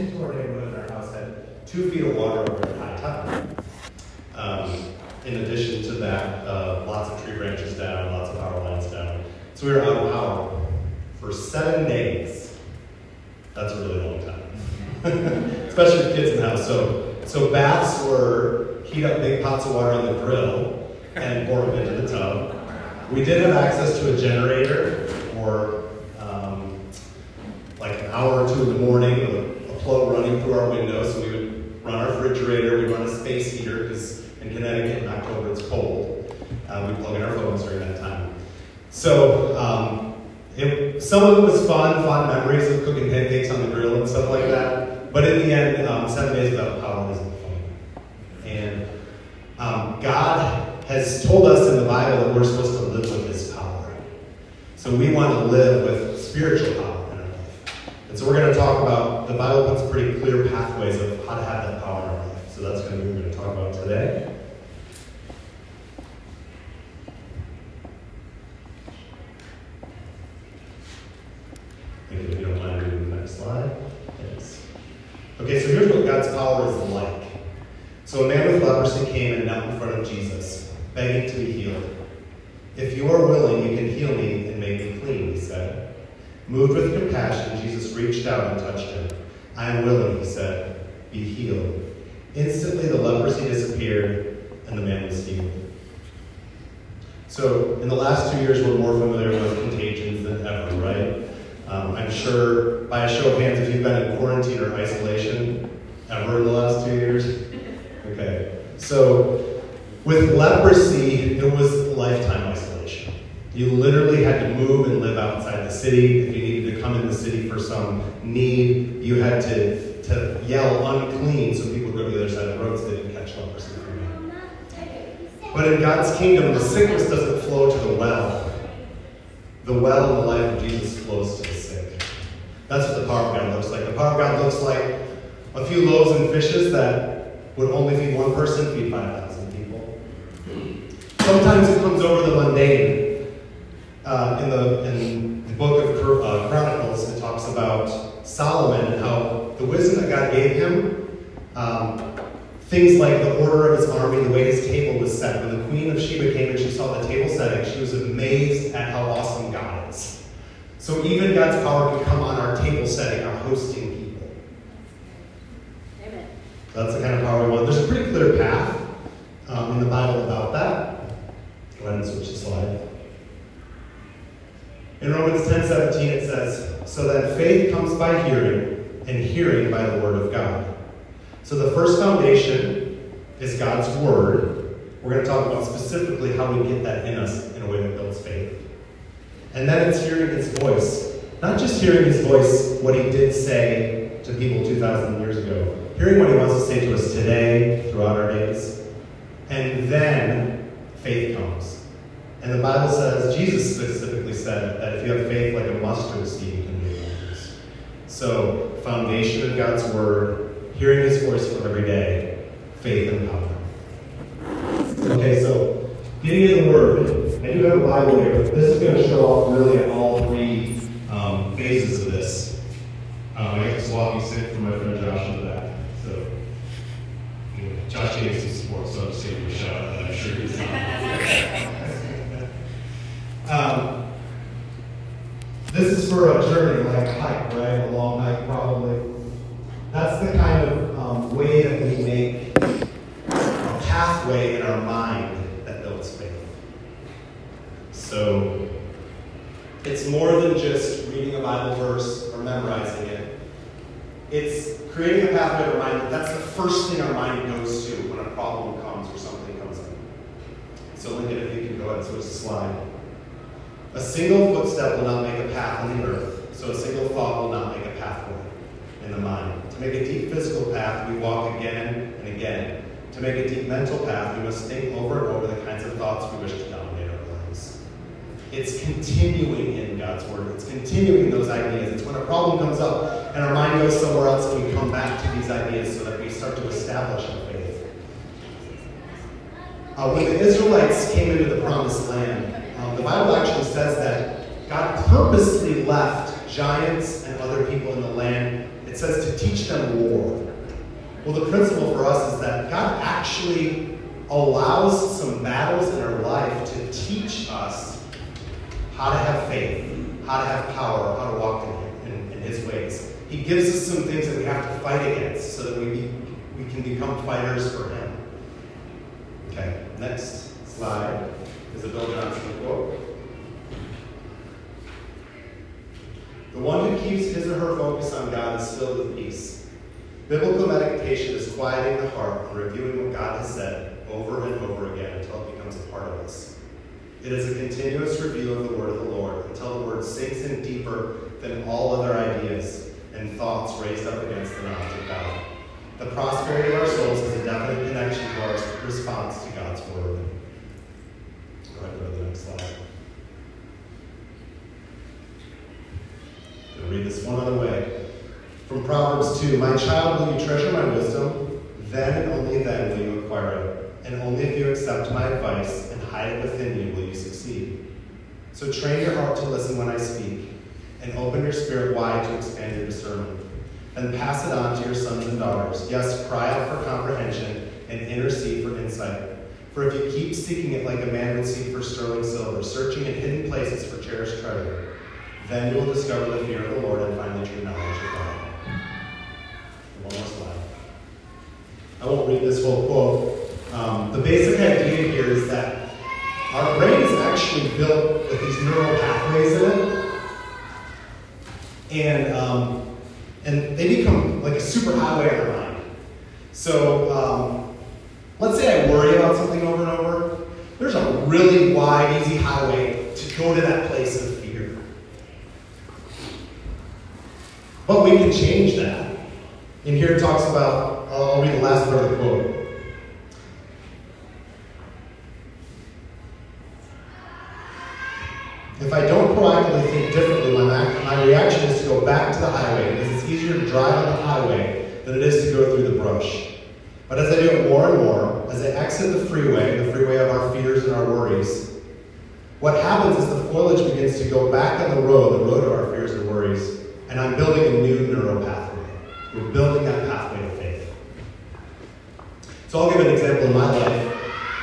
into our neighborhood, our house had two feet of water over at high tide. Um, in addition to that, uh, lots of tree branches down, lots of power lines down. So we were out of power for seven days. That's a really long time, especially with kids in the house. So, so baths were heat up big pots of water on the grill and pour them into the tub. We did have access to a generator for um, like an hour or two in the morning with a plug running through our window. So we would run our refrigerator, we'd run a space heater because in Connecticut in October it's cold. Uh, we plug in our phones during that time. So um, it, some of it was fun, fond memories of cooking pancakes on the grill and stuff like that. But in the end, um, seven days without power isn't fun. And um, God has told us in the Bible that we're supposed to live with His power. So we want to live with spiritual power in our life. And so we're going to talk about, the Bible puts pretty clear pathways of how to have that power in our life. So that's to be what we're going to talk about today. If you don't mind reading the next slide. Thanks. Okay, so here's what God's power is like. So a man with leprosy came and knelt in front of Jesus, begging to be healed. If you are willing, you can heal me and make me clean, he said. Moved with compassion, Jesus reached out and touched him. I am willing, he said. Be healed. Instantly, the leprosy disappeared and the man was healed. So, in the last two years, we're more familiar with contagions than ever, right? Um, I'm sure, by a show of hands, if you've been in quarantine or isolation ever in the last two years. Okay. So, with leprosy, it was lifetime isolation. You literally had to move and live outside the city. If you needed come in the city for some need, you had to, to yell unclean so people would go to the other side of the road so they didn't catch leprosy from you. But in God's kingdom, the sickness doesn't flow to the well. The well in the life of Jesus flows to the sick. That's what the power of God looks like. The power of God looks like a few loaves and fishes that would only feed one person, feed 5,000 people. Sometimes it comes over the mundane. Uh, in, the, in book of uh, Chronicles, it talks about Solomon and how the wisdom that God gave him, um, things like the order of his army, the way his table was set. When the queen of Sheba came and she saw the table setting, she was amazed at how awesome God is. So even God's power can come on our table setting, our hosting people. Amen. That's the kind of power we want. There's a pretty clear path um, in the Bible about that. Go ahead and switch the slide. In Romans 10 17, it says, So that faith comes by hearing, and hearing by the word of God. So the first foundation is God's word. We're going to talk about specifically how we get that in us in a way that builds faith. And then it's hearing his voice. Not just hearing his voice, what he did say to people 2,000 years ago, hearing what he wants to say to us today, throughout our days. And then faith comes. And the Bible says, Jesus specifically said that if you have faith like a mustard seed, you can move mountains. So, foundation of God's word, hearing his voice from every day, faith and power. Okay, so getting in the word. I do have a Bible here. This is going to show off really all three um, phases of this. Um, I got this walking stick from my friend Josh in the back. So, anyway, Josh gave some support, so I'm just giving him a shout out. I'm sure he's um, this is for a journey, like a hike, right? A long hike, probably. That's the kind of um, way that we make a pathway in our mind that builds faith. So, it's more than just reading a Bible verse or memorizing it. It's creating a pathway our mind. That's the first thing our mind goes to when a problem comes or something comes up. So, Lincoln, if you can go ahead and switch the slide. A single footstep will not make a path on the earth, so a single thought will not make a pathway in the mind. To make a deep physical path, we walk again and again. To make a deep mental path, we must think over and over the kinds of thoughts we wish to lives. It's continuing in God's Word. It's continuing those ideas. It's when a problem comes up and our mind goes somewhere else and we come back to these ideas so that we start to establish our faith. Uh, when the Israelites came into the promised land, um, the Bible actually says that God purposely left giants and other people in the land, it says to teach them war. Well, the principle for us is that God actually allows some battles in our life to teach us how to have faith, how to have power, how to walk in, in, in His ways. He gives us some things that we have to fight against so that we, be, we can become fighters for Him. Okay, next slide is a Bill Johnson quote. The one who keeps his or her focus on God is filled with peace. Biblical meditation is quieting the heart and reviewing what God has said over and over again until it becomes a part of us. It is a continuous review of the word of the Lord until the word sinks in deeper than all other ideas and thoughts raised up against the knowledge of God. The prosperity of our souls has a definite connection to our response to God's word. Go ahead to the next slide. I'm going to read this one other way. From Proverbs 2 My child, will you treasure my wisdom? Then and only then will you acquire it. And only if you accept my advice hide it within you will you succeed. So train your heart to listen when I speak, and open your spirit wide to expand your discernment. And pass it on to your sons and daughters. Yes, cry out for comprehension and intercede for insight. For if you keep seeking it like a man would seek for sterling silver, searching in hidden places for cherished treasure, then you will discover the fear of the Lord and find the true knowledge of God. One more slide. I won't read this whole quote. Um, the basic idea here is that our brain is actually built with these neural pathways in it. And, um, and they become like a superhighway in our mind. So um, let's say I worry about something over and over. There's a really wide, easy highway to go to that place of fear. But we can change that. And here it talks about, I'll read the last part of the quote. If I don't proactively think differently, my, my reaction is to go back to the highway because it's easier to drive on the highway than it is to go through the brush. But as I do it more and more, as I exit the freeway, the freeway of our fears and our worries, what happens is the foliage begins to go back on the road, the road of our fears and worries, and I'm building a new neural pathway. We're building that pathway to faith. So I'll give an example in my life.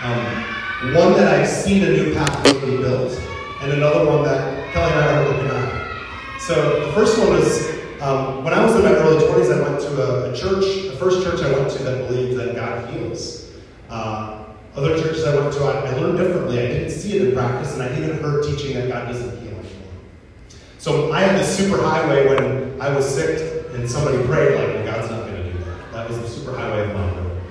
Um, one that I've seen a new pathway be built and another one that Kelly and I are working on. So the first one was um, when I was in my early 20s, I went to a, a, church, the first church I went to that believed that God heals. Uh, other churches I went to, I, I, learned differently. I didn't see it in practice, and I even heard teaching that God doesn't heal anymore. So I had this super highway when I was sick, and somebody prayed, like, well, God's not going to do that. That was the super highway of my road.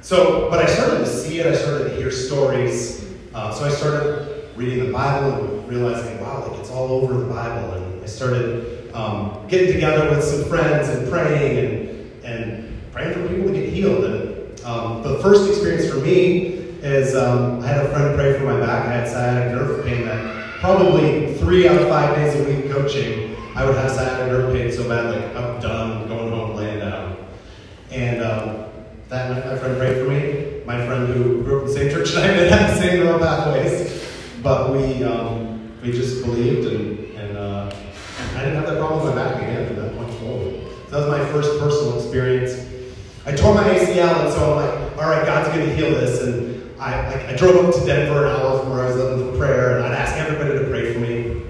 So, but I started to see it, I started to hear stories. Uh, so I started reading the Bible and realizing, wow, like it's all over the Bible. And I started um, getting together with some friends and praying and, and praying for people to get healed. And um, the first experience for me is um, I had a friend pray for my back. I had sciatic nerve pain that probably three out of five days a week coaching, I would have sciatic nerve pain so bad, like I'm done, going home, laying down. And um, that night, my friend prayed for me. My friend who grew up in the same church and I did had the same neural pathways. But we um, we just believed, and, didn't have that problem with my back again from that point forward. That was my first personal experience. I tore my ACL, and so I'm like, all right, God's going to heal this. And I, I drove up to Denver an hour from where I was living for prayer, and I'd ask everybody to pray for me.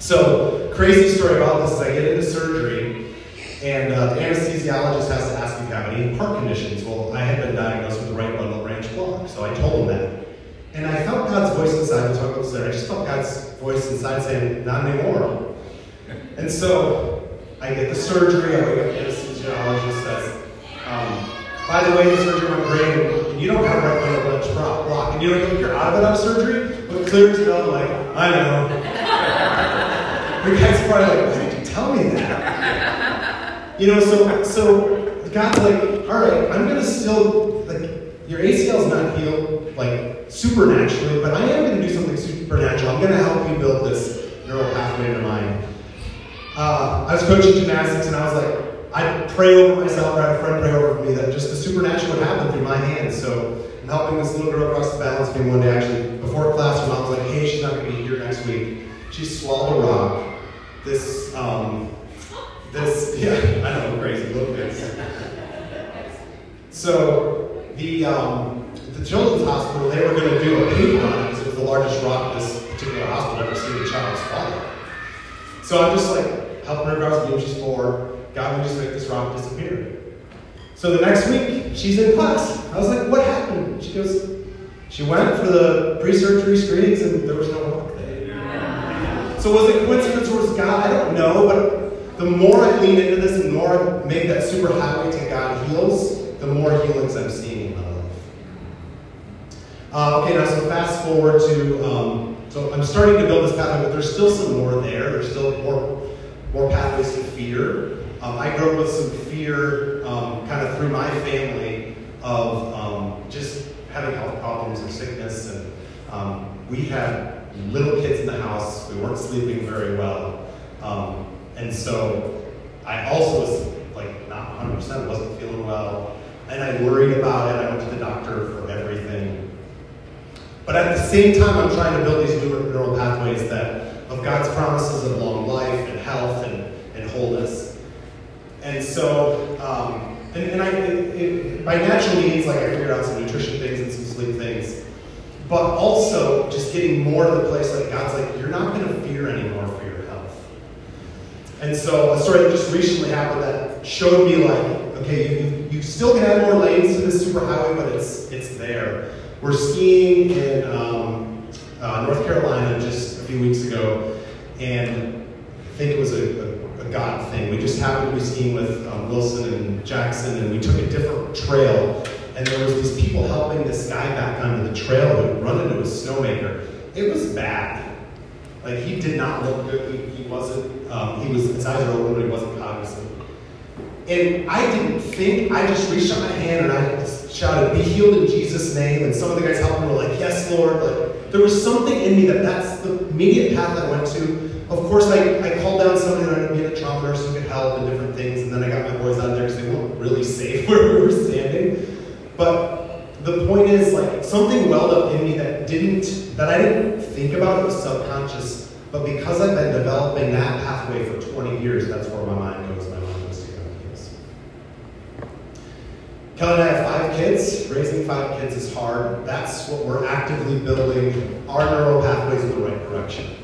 So, crazy story about this is I get into surgery, and uh, the anesthesiologist has to ask me if you have any heart conditions. Well, I had been diagnosed with the right bundle branch block, so I told him that. And I felt God's voice inside. We'll talk about this later. I just felt God's voice inside saying, "Not anymore." And so I get the surgery. I wake up. The anesthesiologist says, um, "By the way, the surgery went great, and you don't have a right bundle branch block, and you don't think you're out of it surgery." But clear as bell, like, "I know." the guy's probably like, "Why did you tell me that?" You know, so so God's like, "All right, I'm gonna still like." Your ACL's not healed like supernaturally, but I am to do something supernatural. I'm to help you build this neural pathway in your mind. Uh, I was coaching gymnastics, and I was like, I pray over myself, or I had a friend pray over me that just the supernatural would happen through my hands. So I'm helping this little girl across the balance beam one day. Actually, before class, her mom was like, "Hey, she's not going to be here next week." She swallowed a rock, this, um, this, yeah, I know, crazy little kids. So the um, the children's hospital, they were going to do a paper on it because it was the largest rock this particular hospital ever seen a child swallow. So I'm just like across the room. She's four. God, we just make this rock disappear. So the next week, she's in class. I was like, what happened? She goes, she went for the pre-surgery screenings and there was no rock there. So was it coincidence or was God? I don't know, but the more I lean into this and the more I make that super highway to God heals, the more healings I'm seeing in my life. Uh, okay, now so fast forward to, um, so I'm starting to build this pathway, but there's still some more there. There's still more, more pathways to fear. Um, I grew up with some fear um, kind of through my family of um, just having health problems or sickness. And um, we had little kids in the house. We weren't sleeping very well. Um, and so I also was like not 100%, wasn't feeling well. And I worried about it. I went to the doctor for everything. But at the same time, I'm trying to build these neural pathways that of God's promises of long life health and, and wholeness. And so, um, and, and I, it, it, by natural means, like I figured out some nutrition things and some sleep things, but also just getting more to the place like God's like, you're not going to fear anymore for your health. And so, a story that just recently happened that showed me like, okay, you, you still can add more lanes to this superhighway, but it's it's there. We're skiing in um, uh, North Carolina just a few weeks ago, and think it was a, a a God thing. We just happened to be skiing with um, Wilson and Jackson, and we took a different trail. And there was these people helping this guy back onto the trail who had run into a snowmaker. It was bad. Like he did not look good. He, he wasn't. Um, he was his eyes were open, but he wasn't cognizant. And I didn't think. I just reached out my hand and I shouted, "Be healed in Jesus' name!" And some of the guys helping were like, "Yes, Lord!" Like there was something in me that that's the immediate path I went to of course, I, I called down somebody that I get a trauma nurse who could help and different things, and then I got my boys out there because they weren't really safe where we were standing. But the point is, like, something welled up in me that didn't, that I didn't think about, it was subconscious. But because I've been developing that pathway for 20 years, that's where my mind goes. My mind goes to kids. Kelly and I have five kids. Raising five kids is hard. That's what we're actively building our neural pathways in the right direction.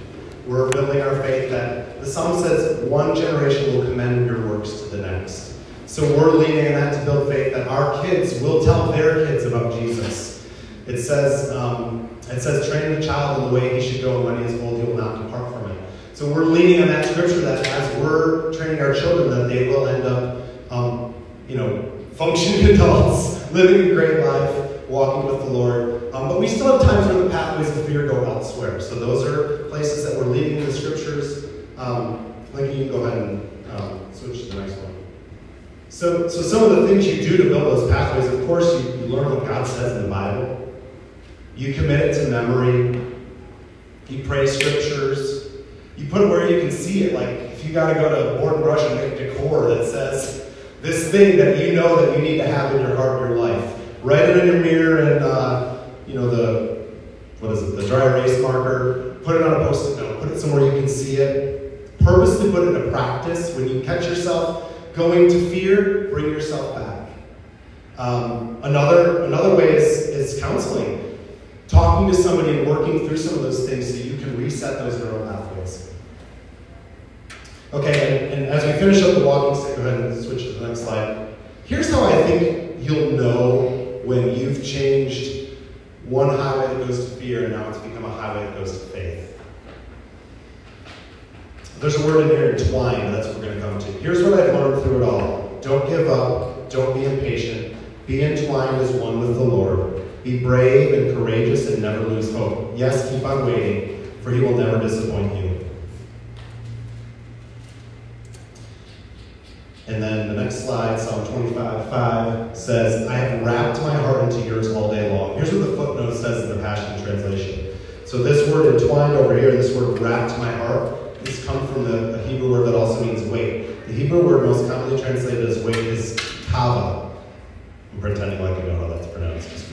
We're building our faith that the psalm says one generation will commend your works to the next. So we're leaning in that to build faith that our kids will tell their kids about Jesus. It says, um, it says, train the child in the way he should go, and when he is old, he will not depart from it. So we're leaning on that scripture that as we're training our children, that they will end up, um, you know, functioning adults, living a great life, walking with the Lord. Um, but we still have times where the pathways of fear go elsewhere. So those are places that we're leading in the scriptures. Um, Lincoln, you can go ahead and um, switch to the next one. So, so some of the things you do to build those pathways, of course, you, you learn what God says in the Bible. You commit it to memory. You pray scriptures. You put it where you can see it. Like if you got to go to board and brush and make decor that says this thing that you know that you need to have in your heart and your life. Write it in your mirror and uh, you know the what is it, the dry erase marker, put it on a post-it note, put it somewhere you can see it. Purposely put it into practice. When you catch yourself going to fear, bring yourself back. Um, another, another way is, is counseling. Talking to somebody and working through some of those things so you can reset those neural pathways. Okay, and, and as we finish up the walking stick, go ahead and switch to the next slide. Here's how I think you'll know when you've changed one highway that goes to fear, and now it's become a highway that goes to faith. There's a word in here, entwined, that's what we're going to come to. Here's what I've learned through it all don't give up, don't be impatient, be entwined as one with the Lord. Be brave and courageous and never lose hope. Yes, keep on waiting, for he will never disappoint you. And then the next slide, Psalm 25, 5 says, I have wrapped my heart into yours all day long. Here's what the footnote says in the Passion Translation. So this word entwined over here, this word wrapped my heart, this comes from the, Hebrew word that also means weight. The Hebrew word most commonly translated as weight is kava. I'm pretending like you know how that's pronounced, just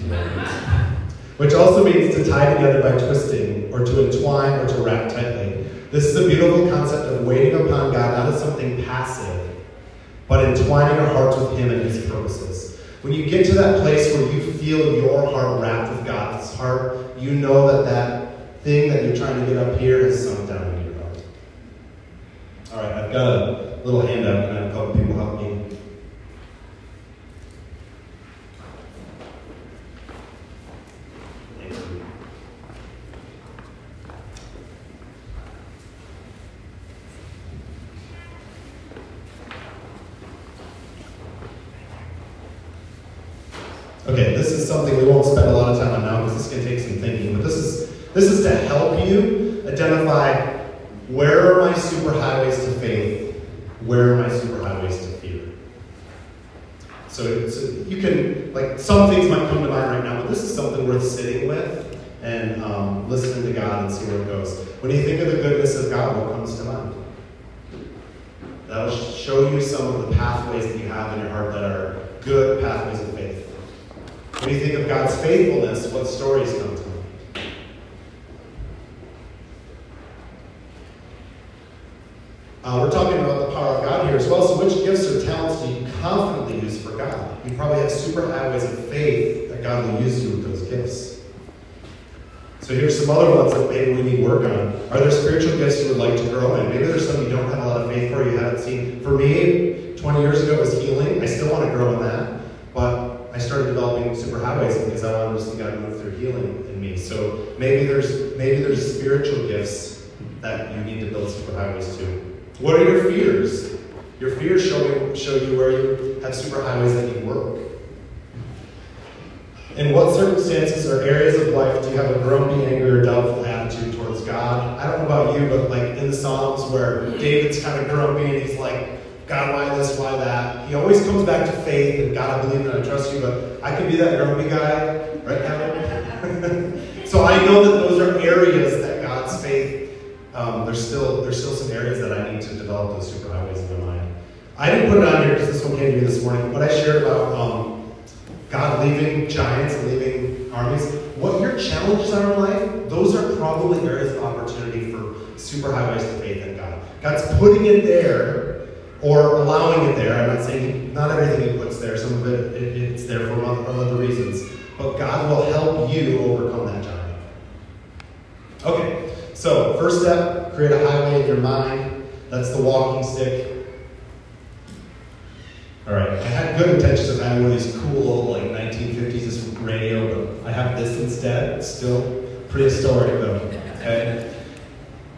Which also means to tie together by twisting, or to entwine, or to wrap tightly. This is a beautiful concept of waiting upon God not as something passive, but entwining our hearts with Him and His purposes. When you get to that place where you feel your heart wrapped with God's heart, you know that that thing that you're trying to get up here has sunk down in your heart. All right, I've got a little handout, and I have a couple people help me. Thank you. Okay, this is something we won't spend a lot of time on now because this can take some thinking, but this is this is to help you identify where are my superhighways to faith, where are my superhighways to fear. So, so you can like some things might come to mind right now, but this is something worth sitting with and um, listening to God and see where it goes. When you think of the goodness of God, what comes to mind? That'll show you some of the pathways that you have in your heart that are good pathways of faith. When you think of God's faithfulness, what stories come to mind? Uh, we're talking about the power of God here as well. So, which gifts or talents do you confidently use for God? You probably have super highways of faith that God will use you with those gifts. So, here's some other ones that maybe we need work on. Are there spiritual gifts you would like to grow in? Maybe there's some you don't have a lot of faith for, you haven't seen. For me, 20 years ago, it was healing. I still want to grow in that. But I started developing super highways because I wanted to see God move through healing in me. So maybe there's maybe there's spiritual gifts that you need to build super highways to. What are your fears? Your fears show you, show you where you have super highways that you work. In what circumstances or areas of life do you have a grumpy, angry, or doubtful attitude towards God? I don't know about you, but like in the Psalms where David's kind of grumpy and he's like, God, why this, why that? He always comes back to faith and God, I believe and I trust you, but I could be that grumpy guy right now. so I know that those are areas that God's faith um, there's still there's still some areas that I need to develop those superhighways in my mind. I didn't put it on here because this one came to me this morning. What I shared about um, God leaving giants and leaving armies, what your challenges are in life, those are probably areas of opportunity for superhighways to faith in God. God's putting it there or allowing it there. I'm not saying not everything He puts there. Some of it, it it's there for other reasons, but God will help you overcome that giant. Okay. So, first step, create a highway in your mind. That's the walking stick. All right, I had good intentions of having one of these cool like 1950s radio, but I have this instead. It's still prehistoric though. Okay.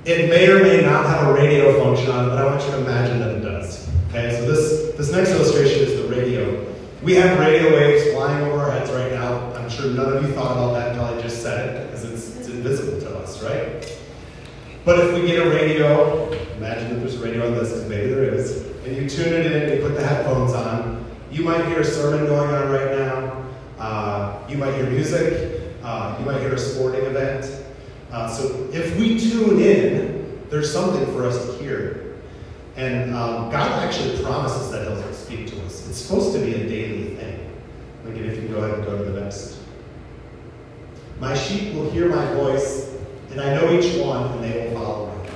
It may or may not have a radio function on it, but I want you to imagine that it does. Okay, so this this next illustration is the radio. We have radio waves flying over our heads right now. I'm sure none of you thought about that until I just said it, because it's, it's invisible to us, right? But if we get a radio, imagine that there's a radio on this, because maybe there is, and you tune it in, and you put the headphones on, you might hear a sermon going on right now. Uh, you might hear music. Uh, you might hear a sporting event. Uh, so if we tune in, there's something for us to hear. And um, God actually promises that He'll speak to us. It's supposed to be a daily thing. Again, if you go ahead and go to the next. My sheep will hear my voice, and I know each one, and they will follow me.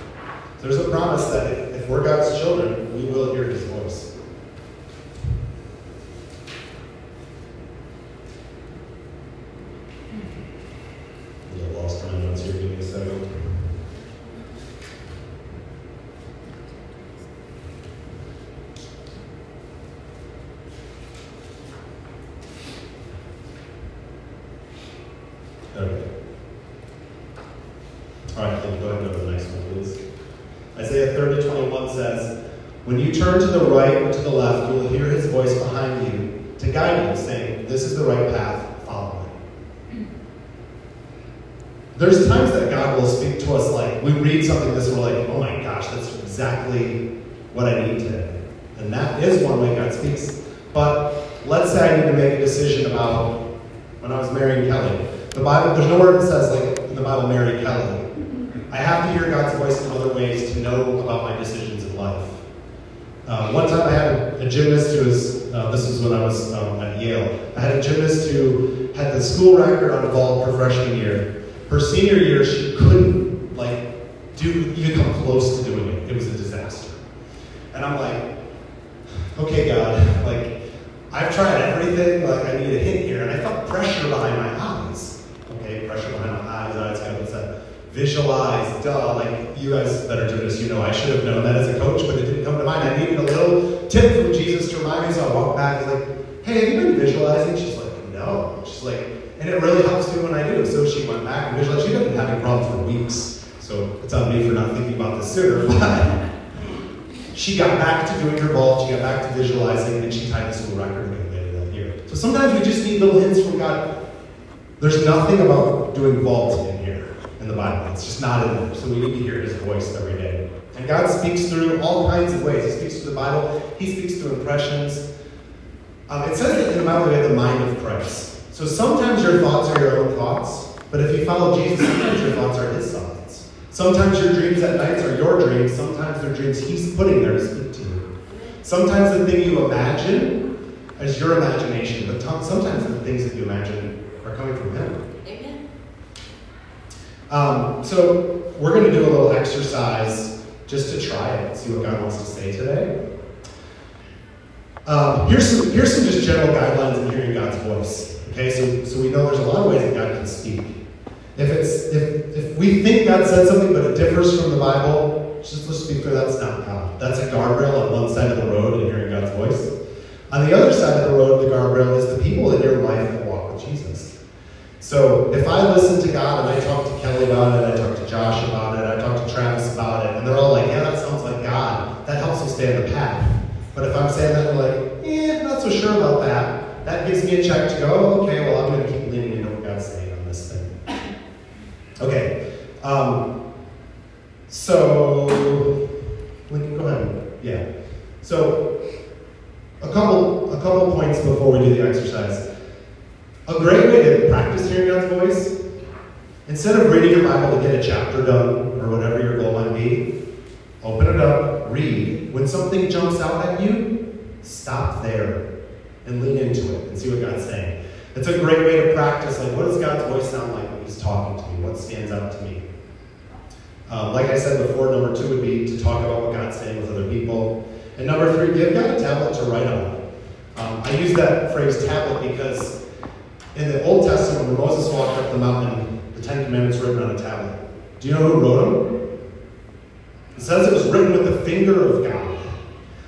There's a promise that if, if we're God's children, we will hear His voice. I lost my notes here. Give me a second. Okay. All right, then go ahead and go to the next one, please. Isaiah 30, 21 says, When you turn to the right or to the left, you will hear his voice behind you to guide you, saying, This is the right path, follow it. There's times that God will speak to us like, we read something this and we're like, oh my gosh, that's exactly what I need today. And that is one way God speaks. But let's say I need to make a decision about when I was marrying Kelly. The Bible, there's nowhere it says like in the Bible, marry Kelly. I have to hear God's voice in other ways to know about my decisions in life. Uh, one time I had a, a gymnast who was, uh, this was when I was um, at Yale, I had a gymnast who had the school record on vault for freshman year. Her senior year, she couldn't like do even come close to doing it. It was a disaster. And I'm like, okay, God, like, I've tried everything, like, I need a hint here. And I felt pressure behind my eyes. Okay, pressure behind my eyes, visualize, duh. Like, you guys that are doing this, you know, I should have known that as a coach, but it didn't come to mind. I needed a little tip from Jesus to remind me, so I walked back and like, hey, have you been visualizing? She's like, no. She's like, and it really helps me when I do. So she went back and visualized. She'd been having problems for weeks. So it's on me for not thinking about this sooner. But she got back to doing her vault, she got back to visualizing, and she tied this new record later that year. So sometimes we just need little hints from God. There's nothing about doing vault in here the Bible. It's just not in there. So we need to hear his voice every day. And God speaks through all kinds of ways. He speaks through the Bible, he speaks through impressions. Um, it says that in the Bible we have the mind of Christ. So sometimes your thoughts are your own thoughts, but if you follow Jesus, sometimes your thoughts are his thoughts. Sometimes your dreams at nights are your dreams. Sometimes they're dreams He's putting there to speak to you. Sometimes the thing you imagine is your imagination, but sometimes the things that you imagine are coming from Him. Um, so we're going to do a little exercise just to try it, and see what God wants to say today. Um, here's some here's some just general guidelines in hearing God's voice. Okay, so so we know there's a lot of ways that God can speak. If it's if, if we think God said something but it differs from the Bible, just let's be clear, that's not God. That's a guardrail on one side of the road in hearing God's voice. On the other side of the road, the guardrail is the people in your life that walk with Jesus. So if I listen to God and I talk to Kelly about it, I talk to Josh about it, I talk to Travis about it, and they're all like, yeah, that sounds like God. That helps me stay on the path. But if I'm saying that, they're like, eh, not so sure about that. That gives me a check to go, okay, well, I'm going to keep leaning into what God's saying on this thing. Okay. Um, so, Lincoln, go ahead. Yeah. So, a couple, a couple points before we do the exercise. A great way to practice hearing God's voice, instead of reading your Bible to get a chapter done or whatever your goal might be, open it up, read. When something jumps out at you, stop there and lean into it and see what God's saying. It's a great way to practice. Like, what does God's voice sound like when He's talking to me? What stands out to me? Um, like I said before, number two would be to talk about what God's saying with other people. And number three, give God a tablet to write on. Um, I use that phrase tablet because in the Old Testament, when Moses walked up the mountain, the Ten Commandments were written on a tablet. Do you know who wrote them? It says it was written with the finger of God.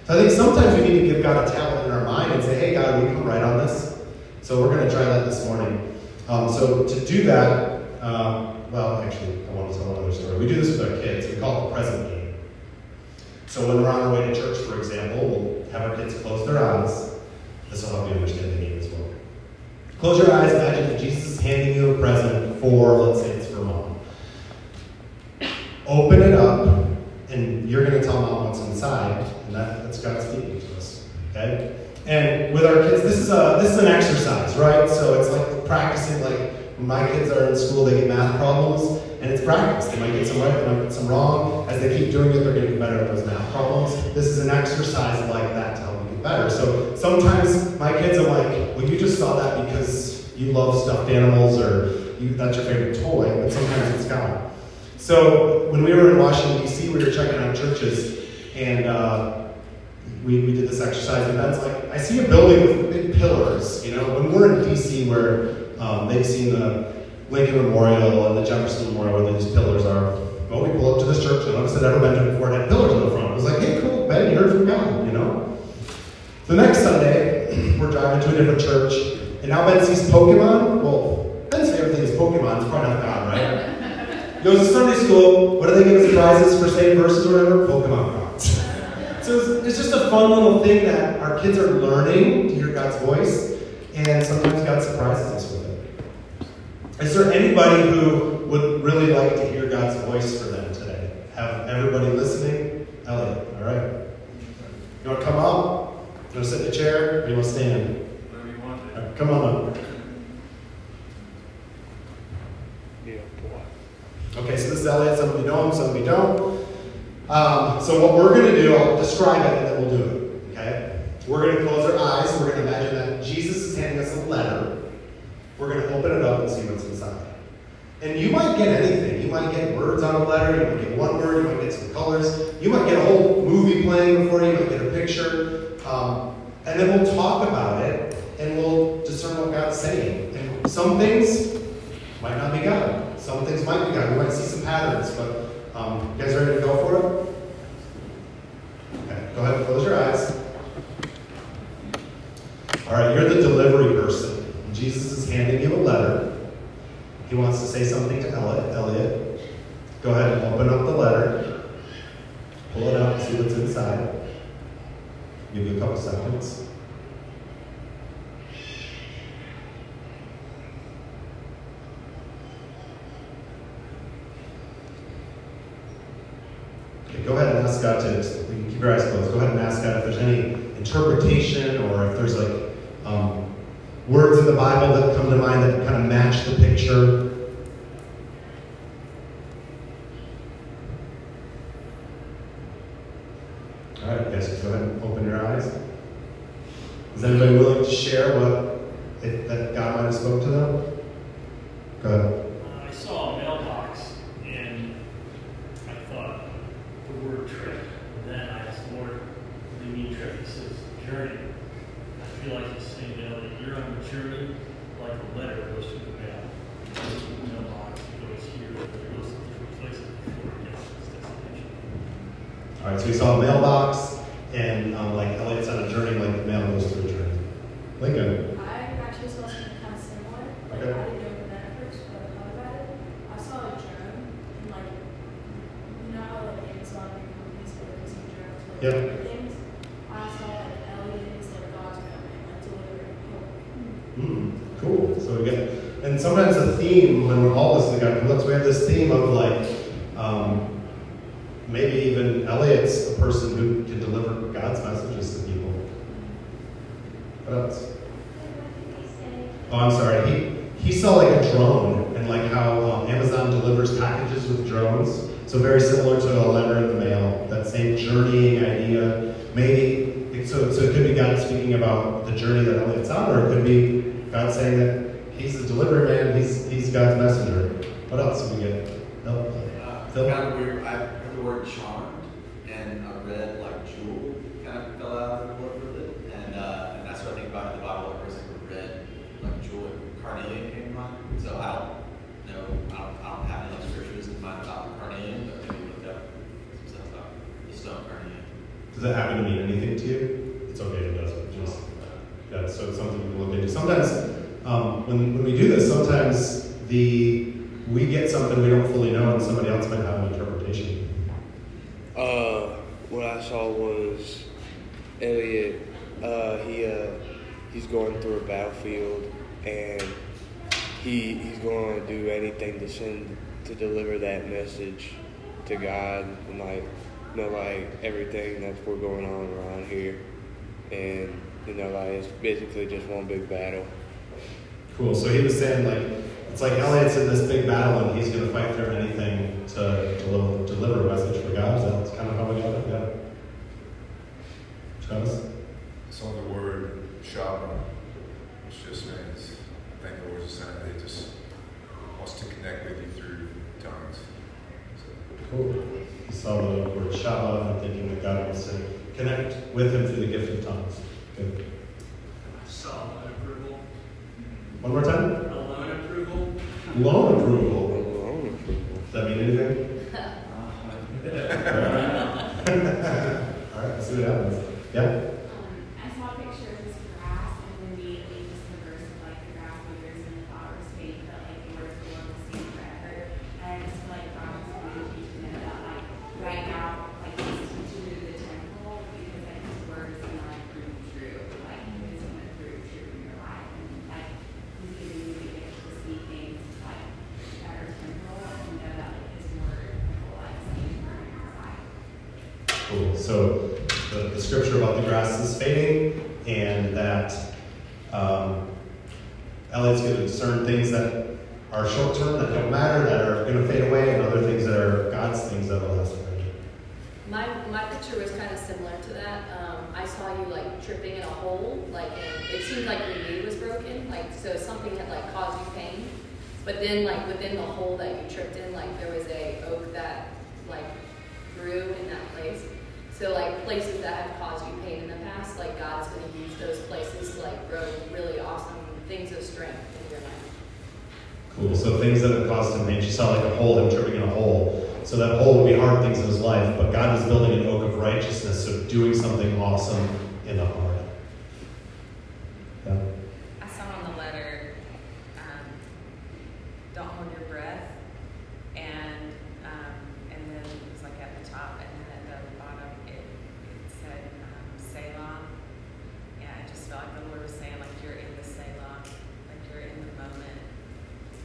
So I think sometimes we need to give God a tablet in our mind and say, hey, God, we can write on this. So we're going to try that this morning. Um, so to do that, um, well, actually, I want to tell another story. We do this with our kids. We call it the present game. So when we're on our way to church, for example, we'll have our kids close their eyes. This will help you understand the game. Close your eyes. Imagine that Jesus is handing you a present for, let's say it's for mom. Open it up, and you're going to tell mom what's inside, and that, that's God speaking to us. Okay? And with our kids, this is a this is an exercise, right? So it's like practicing. Like when my kids are in school, they get math problems, and it's practice. They might get some right, they might get some wrong. As they keep doing it, they're getting better at those math problems. This is an exercise like that to help better. So sometimes my kids are like, "Well, you just saw that because you love stuffed animals, or you, that's your favorite toy." But sometimes it's God. So when we were in Washington D.C., we were checking out churches, and. Uh, we, we did this exercise, and that's like, I see a building with big pillars. You know, when we're in DC, where um, they've seen the Lincoln Memorial and the Jefferson Memorial, where these pillars are. Well, we pull up to this church, and none of us had ever been to before, it had pillars on the front. It was like, hey, cool, Ben, you heard from God? The next Sunday, we're driving to a different church, and now Ben sees Pokemon. Well, Ben's favorite thing is Pokemon. It's probably not God, right? Goes to Sunday school. What do they give as prizes for saying verses or whatever? Pokemon cards. So it's just a fun little thing that our kids are learning to hear God's voice, and sometimes God surprises us with it. Is there anybody who would really like to hear God's voice for them today? Have everybody listening? Elliot, all right. You want to come up? You want to sit in a chair? Or you want to stand? Whatever you want. Right, come on up. Yeah, boy. Okay, so this is Elliot. Some of you know him, some of you don't. Um, so what we're going to do, I'll describe it and then we'll do it. Okay? We're going to close our eyes. We're going to imagine that Jesus is handing us a letter. We're going to open it up and see what's inside. And you might get anything. You might get words on a letter, you might get one word, you might get some colors, you might get a whole movie playing before you, you might get a picture. Um, and then we'll talk about it and we'll discern what God's saying. And some things might not be God. Some things might be God. We might see some patterns, but um, you guys ready to go for it? Okay, go ahead and close your eyes. All right, you're the delivery person. Jesus is handing you a letter. He wants to say something to Elliot. Go ahead and open up the letter. Pull it out see what's inside. Give you a couple seconds. Okay, go ahead and ask God to, we can keep your eyes closed. Go ahead and ask God if there's any interpretation or if there's like um, words in the Bible that come to mind that kind of match the picture. All right, guys, go ahead and open your eyes. Is anybody willing to share what it, that God might have spoke to them? Go ahead. Uh, I saw a mailbox and I thought the word trip. And then I asked do you mean trip? He says journey. I feel like he's saying you know, that you're on a journey like a letter goes through the mail. It goes through the mailbox, it goes here, it goes to different places before it gets to its destination. All right, so we saw a mailbox, and um, like Elliot's on a journey, like the mail goes through a journey. Lincoln. I actually saw something kind of similar. Like, Okay. I didn't know what that at first, but I thought about it. I saw a drone, and like, you know how like Amazon and companies are using drones for like, Yep. things? I saw like Elliot is like God's mailman, like delivering hope. Hmm, cool. So we get, and sometimes a theme when we're all listening to God looks, we have this theme of like, um, maybe even Elliot's a person who can deliver God's messages to people. What else? Oh, I'm sorry. He he saw like a drone and like how um, Amazon delivers packages with drones. So very similar to a letter in the mail. That same journeying idea. Maybe so. So it could be God speaking about the journey that Elliot's on, or it could be God saying that He's the delivery man. He's He's God's messenger. What else do we get? No. Uh, Phil? kind of weird. I heard the word charmed, and a red like jewel kind of fell out of the word with it, and uh, and that's what I think about in the Bible. Like, there's like a red like jewel, carnelian came to mind. So I don't know. I don't, I don't have any like scriptures in mind about carnelian, but maybe look up some stuff about the stone carnelian. Does that happen to mean anything to you? It's okay if it doesn't. Just yeah. So it's something we look into. Sometimes um, when when we do this, sometimes the we get something we don't fully know, and somebody else might have an interpretation. Uh, what I saw was Elliot. Uh, he uh, he's going through a battlefield, and he he's going to do anything to send to deliver that message to God, and like you know, like everything that's what's going on around here, and you know, like it's basically just one big battle. Cool. So he was saying like it's like Elliot's in this big battle, and he's going to fight through anything to deliver, deliver a message for God. Is that kind of how we got it? Yeah. Travis. I saw the word Shabbat, which just means, I think the words are saying that he just wants to connect with you through tongues. So, Cool. You saw the word Shabbat and thinking that God wants to connect with him through the gift of tongues. Good. Solid approval. One more time. Loan approval. Loan approval. Alone approval. Does that mean anything? All right, let's see what happens. Yeah? Um, I saw a picture of this grass and immediately just the verse of like the grass withers and the flower is fade, but like the words of the Lord will stand forever. And I just feel like God is really teaching them about like right now, like he's teaching you the temple because like his word is gonna like prove true. Like it's gonna prove true in your life. And like he's giving you the gift to see things like that are temporal and know that like his word will like stand for in your life. Cool. So the, the scripture about the grass is fading, and that um, Elliot's going to discern things that are short term, that don't matter, that are going to fade away, and other things that are God's things that will last forever. My, my picture was kind of similar to that. Um, I saw you like tripping in a hole, like, and it seemed like your knee was broken, like, so something had like caused you pain. But then, like within the hole that you tripped in, like there was a oak that like grew in that place. So like places that have caused you pain in the past, like God's going to use those places to like grow really awesome things of strength in your life. Cool. So things that have caused him pain. She saw like a hole, him tripping in a hole. So that hole would be hard things in his life, but God was building an oak of righteousness, so doing something awesome in the heart. Yeah. I saw on the letter, um, don't hold your breath, and um, and then it was like at the top, and then at the bottom it it said um, Selah. Yeah, I just felt like the Lord was saying like you're in the Selah, like you're in the moment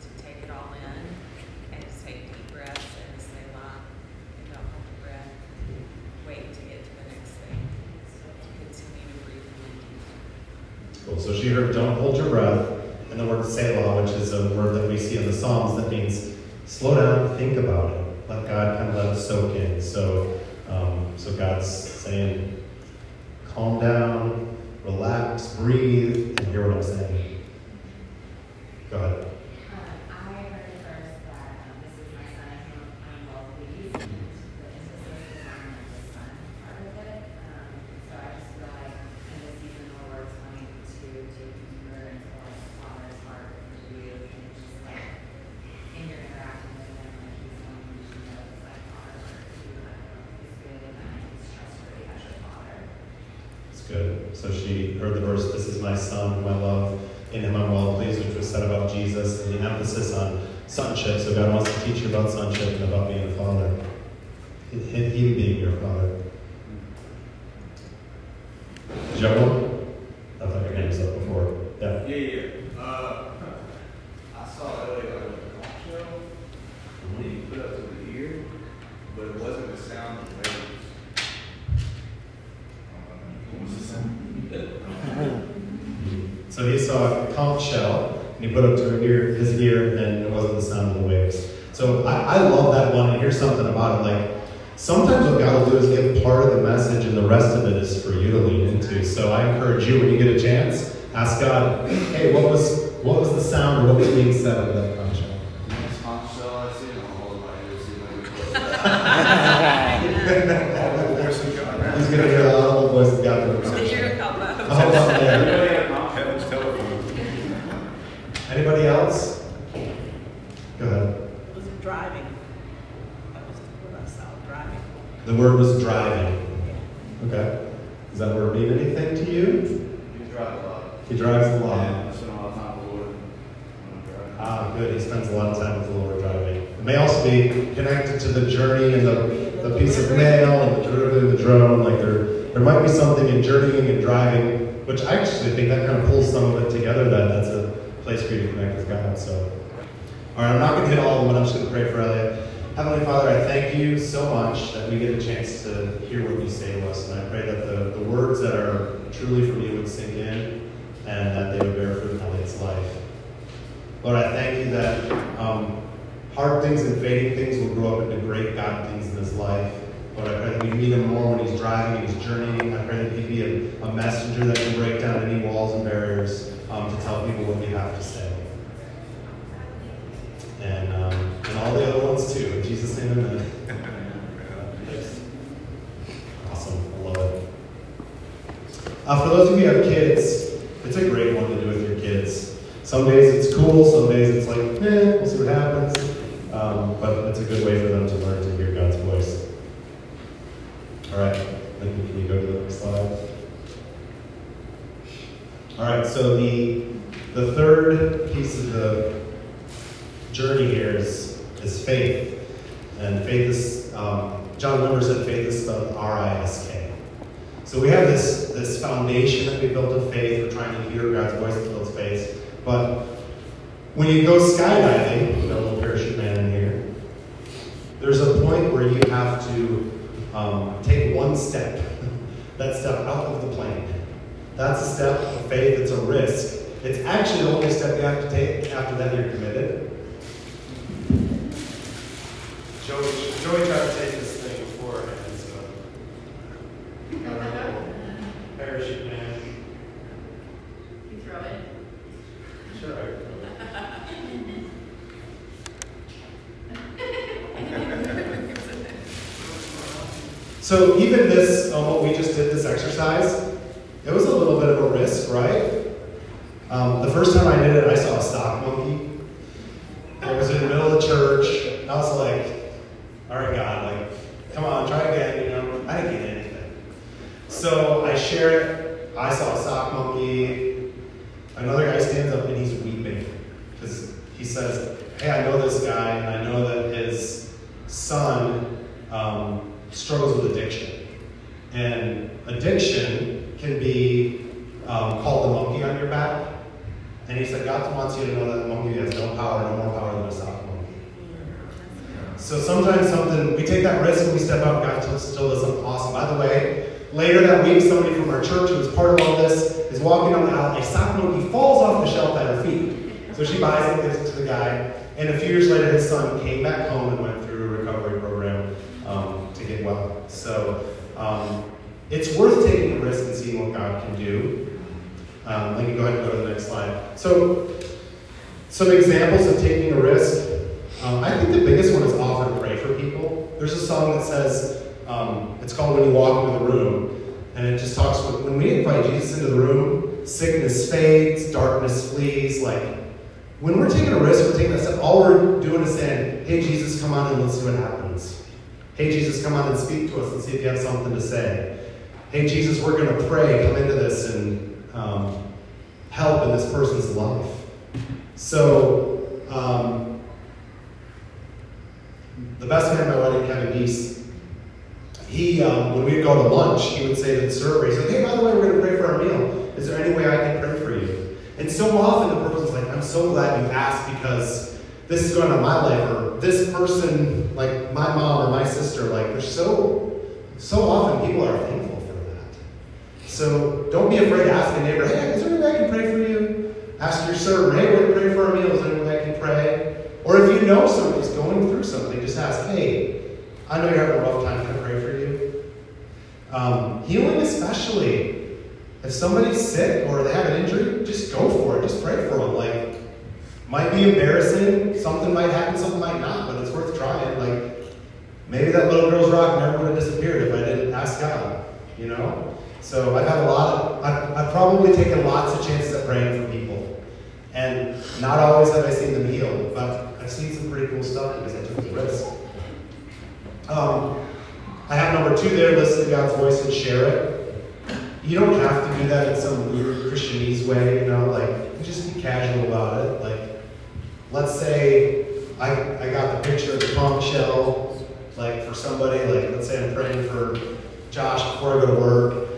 to take it all in, and just take deep breaths and Selah, and don't hold your breath. Wait to get to the next thing. Continue to breathe in. Cool. So she heard, don't hold your breath, and the word Selah, which is a word that we see in the Psalms that means slow down, think about it. Let God kind of let it soak in. So, um, so God's saying, calm down, relax, breathe, and hear what I'm saying. Go ahead. Um, I heard first that um, this is my son, and I'm, I'm well pleased. The emphasis is on like the son part of it. Um, so I just feel like in this season, the Lord's wanting to take you deeper into like the father's heart for you, and it's just like in your interaction with him, like he's wanting you to know it's like father heart for you, and I don't know if he's good and that he's trustworthy as your father. It's good. So she heard the verse, This is my son, whom I love. In him I'm well pleased, which was said about Jesus, and the emphasis on sonship. So God wants to teach you about sonship and about being a father. Him him being your father. Did you have one? I thought your hand was up before. Yeah. Yeah, yeah. Uh, I saw Elliot on a conch shell. Mm-hmm. He put up to the ear, but it wasn't the sound of waves. What was the sound? So he saw a conch shell, and he put it up to ear, his ear, and it wasn't the sound of the waves. So I, I love that one, and here's something about it. Like, sometimes what God will do is give part of the message, and the rest of it is for you to lean So I encourage you, when you get a chance, ask God, hey, what was what was the sound, or what was being said over that conch shell? Next conch shell I see, I'll hold it by ear, see if I can All the voice of God, man. He's going to hear the audible voice of God through the conch Did you shell. help out? Oh, well, yeah. Anybody have a conch shell? Heaven's telephone. Anybody else? Go ahead. was driving. That was what I saw, driving. The word was driving. Okay. Does that word mean anything to you? You drive a lot. He drives a Yeah, lot. I spend a lot of time with the Lord when I'm driving. Ah, good. He spends a lot of time with the Lord driving. It may also be connected to the journey and the, the piece of mail and the delivery of the drone. Like there, there might be something in journeying and driving, which I actually think that kind of pulls some of it together. That that's a place for you to connect with God. So, all right, I'm not going to hit all of them, but I'm just going to pray for Elliot. Heavenly Father, I thank you so much that we get a chance to hear what you say to us, and I pray that the, the words that are truly from you would sink in, and that they would bear fruit in Elliot's life. Lord, I thank you that um, hard things and fading things will grow up into great God things in his life. Lord, I pray that we meet him more when he's driving he's journeying. I pray that he'd be a, a messenger that can break down any walls and barriers um, to tell people what we have to say. And, um, and all the other ones too. In Jesus' name, amen. Awesome. I love it. Uh, for those of you who have kids, it's a great one to do with your kids. Some days it's cool, some days it's like, eh, we'll see what happens. Um, but it's a good way for them to learn to hear God's voice. All right, can you go to the next slide? All right, so the the third piece of the journey here is is faith, and faith is um, John Wimber said faith is spelled R I S K. So we have this this foundation that we built of faith. We're trying to hear God's voice that builds faith, but when you go skydiving, you know, little parachute man in here, there's a point where you have to um, take one step, that step out of the plane. That's a step of faith, it's a risk. It's actually the only step you have to take. After that, you're committed. Joey, Joey tried to take this thing beforehand, so. Got our little Parachute man. You throw it. Sure. So even this, um, what we just did, this exercise, it was a little bit of a risk, right? Um, the first time I did it, I saw a stock monkey. It was in the middle of the church. And I was like, all right, God, like, come on, try again, you know. I didn't get anything. So I share it. I saw a sock monkey. Another guy stands up and he's weeping because he says, hey, I know this guy and I know that his son um, struggles with addiction. And addiction can be um, called the monkey on your back. And he said, God wants you to know that the monkey has no power, no more power than a sock monkey. So sometimes something, we take that risk and we step out, God still does something awesome. By the way, later that week, somebody from our church who was part of all this is walking down the aisle. A sock monkey falls off the shelf at her feet. So she buys it, gives guy. And a few years later, his son came back home and went through a recovery program um, to get well. So um, it's worth taking a risk and seeing what God can do. Um, let me go ahead and go to the next slide. So, some examples of taking a risk. Um, I think the biggest one is to pray for people. There's a song that says, um, it's called When You Walk Into the Room, and it just talks when we invite Jesus into the room, sickness fades, darkness flees. Like, when we're taking a risk, we're taking a step, all we're doing is saying, hey, Jesus, come on and let's see what happens. Hey, Jesus, come on and speak to us and see if you have something to say. Hey, Jesus, we're going to pray, come into this and um, help in this person's life. So, um, the best man at my wedding, Kevin Deese, he, um, when we'd go to lunch, he would say to the server, he's like, hey, by the way, we're going to pray for our meal. Is there any way I can pray for you? And so often the I'm so glad you asked because this is going on my life, or this person, like my mom or my sister, like they're so, so often people are thankful for that. So don't be afraid to ask a neighbor, hey, is there any way I can pray for you? Ask your server, hey, going to pray for a meal, is there any way I can pray? Or if you know somebody's going through something, just ask, hey, I know you're having a rough time, can I pray for you? Um, healing especially. If somebody's sick or they have an injury, just go for it. Just pray for them. Like, might be embarrassing. Something might happen, something might not, but it's worth trying. Like, maybe that little girl's rock never would have disappeared if I didn't ask God. You know? So I've had a lot of, I've, I've probably taken lots of chances at praying for people. And not always have I seen them heal, but I've seen some pretty cool stuff because I took the risk. Um, I have number two there, listen to God's voice and share it. You don't have to do that in some weird Christianese way, you know, like, just be casual about it. Like, let's say I, I got the picture of the conch shell, like, for somebody, like, let's say I'm praying for Josh before I go to work.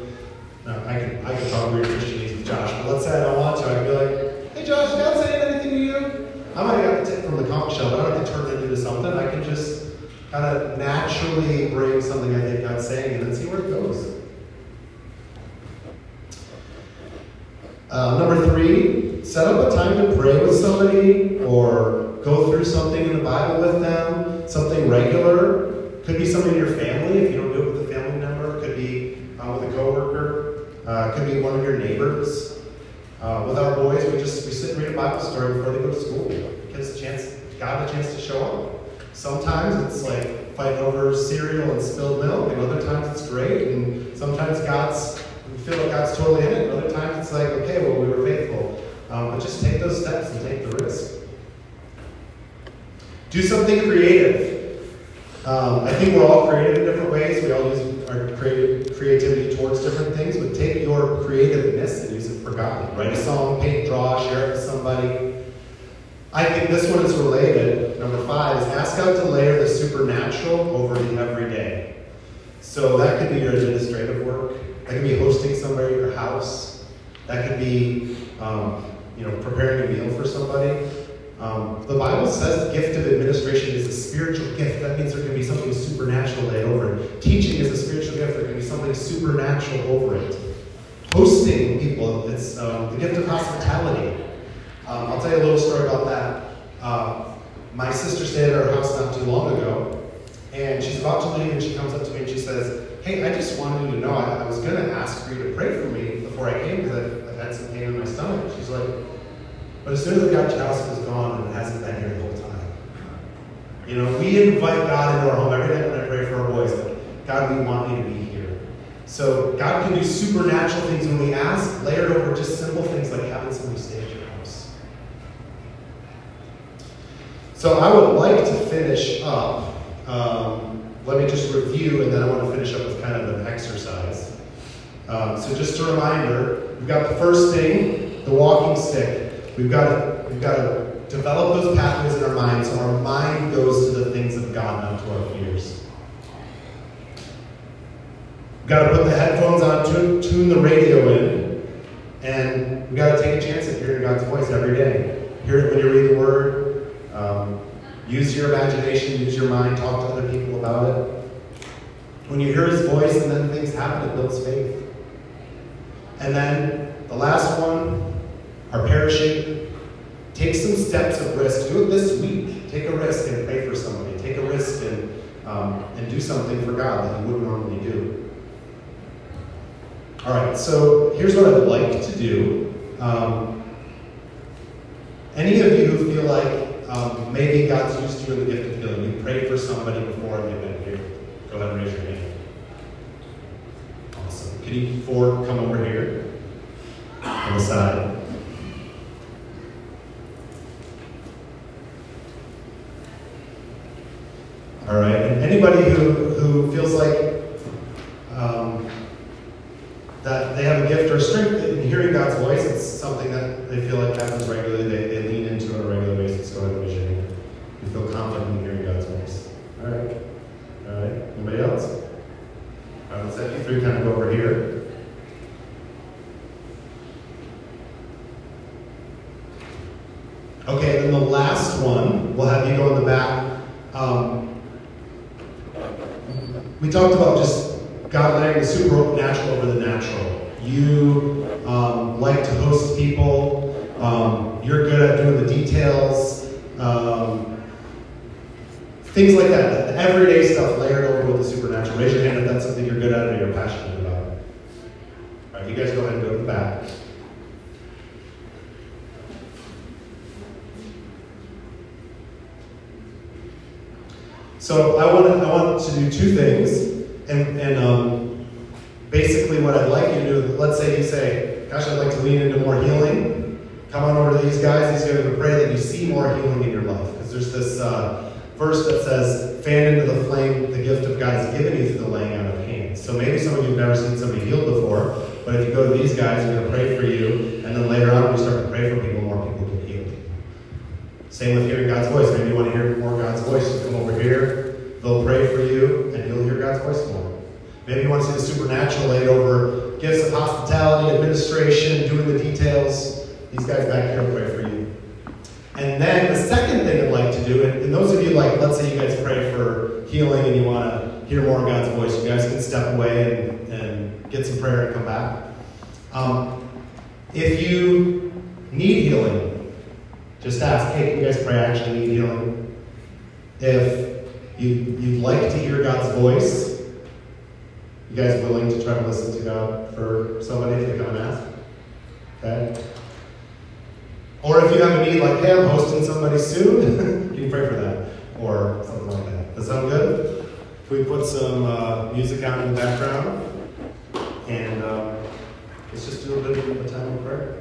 No, I can, I can talk weird Christianese with Josh, but let's say I don't want to, I'd be like, hey Josh, God saying anything to you? I might have to take from the conch shell, but I don't have to turn it into something. I can just kind of naturally bring something I think God's saying and then see where it goes. Uh, number three, set up a time to pray with somebody or go through something in the Bible with them, something regular. Could be something in your family if you don't do it with a family member. Could be uh, with a coworker. Uh, could be one of your neighbors. Uh, with our boys, we just we sit and read a Bible story before they go to school. Gives a chance, God a chance to show up. Sometimes it's like fighting over cereal and spilled milk, and other times it's great, and sometimes God's feel like God's totally in it. And other times it's like, okay, well, we were faithful. Um, but just take those steps and take the risk. Do something creative. Um, I think we're all creative in different ways. We all use our creative, creativity towards different things, but take your creativeness and use it for God. Write a song, paint, draw, share it with somebody. I think this one is related. Number five is ask God to layer the supernatural over the everyday. So that could be your administrative work. That could be hosting somebody at your house. That could be, um, you know, preparing a meal for somebody. Um, the Bible says the gift of administration is a spiritual gift. That means there can be something supernatural laid over it. Teaching is a spiritual gift. There can be something supernatural over it. Hosting people, it's um, the gift of hospitality. Um, I'll tell you a little story about that. Uh, my sister stayed at our house not too long ago, and she's about to leave, and she comes up to me and she says, Hey, I just wanted you to know I, I was going to ask for you to pray for me before I came because I've, I've had some pain in my stomach. She's like, But as soon as I got to your house, it was gone, and it hasn't been here the whole time. You know, we invite God into our home every night when I pray for our boys. Like, God, we want you to be here. So God can do supernatural things when we ask, layered over just simple things like having somebody stay at your house. So I would like to finish up. Um, let me just review, and then I want to finish up with kind of an exercise. Um, so just a reminder, we've got the first thing, the walking stick. We've got to, we've got to develop those pathways in our mind so our mind goes to the things of God, not to our fears. We've got to put the headphones on, tune, tune the radio in, and we've got to take a chance at hearing God's voice every day. Hear it when you read the Word. Use your imagination, use your mind, talk to other people about it. When you hear His voice and then things happen, it builds faith. And then the last one, our parachute. Take some steps of risk. Do it this week. Take a risk and pray for somebody. Take a risk and, um, and do something for God that you wouldn't normally do. All right, so here's what I'd like to do. Um, any of you who feel like um, maybe God's used you in the gift of healing, you prayed for somebody before and they've been here, go ahead and raise your hand. Awesome. Can you four come over here on the side? All right, and anybody who, who feels like um, that they have a gift or strength in hearing God's voice, it's something that they feel like happens regularly, they, they lean into on a regular basis, go ahead and raise your hand. You feel confident in hearing God's voice. All right, all right, anybody else? Right, let's have you three kind of over here. Okay, then the last one, we'll have you go in the back. Um, we talked about just God layering the supernatural over the natural. You um, like to host people. Um, you're good at doing the details. Things like that. The everyday stuff layered over with the supernatural. Raise your hand if that's something you're good at or you're passionate about. All right, you guys go ahead and go to the back. So I want to, I want to do two things, and, and um, basically what I'd like you to do, let's say you say, gosh, I'd like to lean into more healing. Come on over to these guys. These guys are going to pray that you see more healing in your life. Because there's this uh, verse that says, fan into the flame the gift of God has given you through the laying out of hands. So maybe some of you have never seen somebody healed before, but if you go to these guys, they're going to pray for you, and then later on, we start to pray for people, more people get healed. Same with hearing God's voice. Maybe you want to hear more of God's voice, just come over here. They'll pray for you, and you'll hear God's voice more. Maybe you want to see the supernatural laid over gifts of hospitality, administration, doing the details. These guys back here will pray for you. And then the second thing I'd like to do, and, and those of you like, let's say you guys pray for healing and you want to hear more of God's voice, you guys can step away and, and get some prayer and come back. Um, if you need healing, just ask, hey, can you guys pray? I actually need healing. If you, you'd like to hear God's voice, you guys willing to try to listen to God for somebody if they come and ask? Okay? Or if you have a need like, hey, I'm hosting somebody soon, can you pray for that? Or something like that. Does that sound good? If we put some uh, music out in the background, and um, let's just do a little bit of a time of prayer.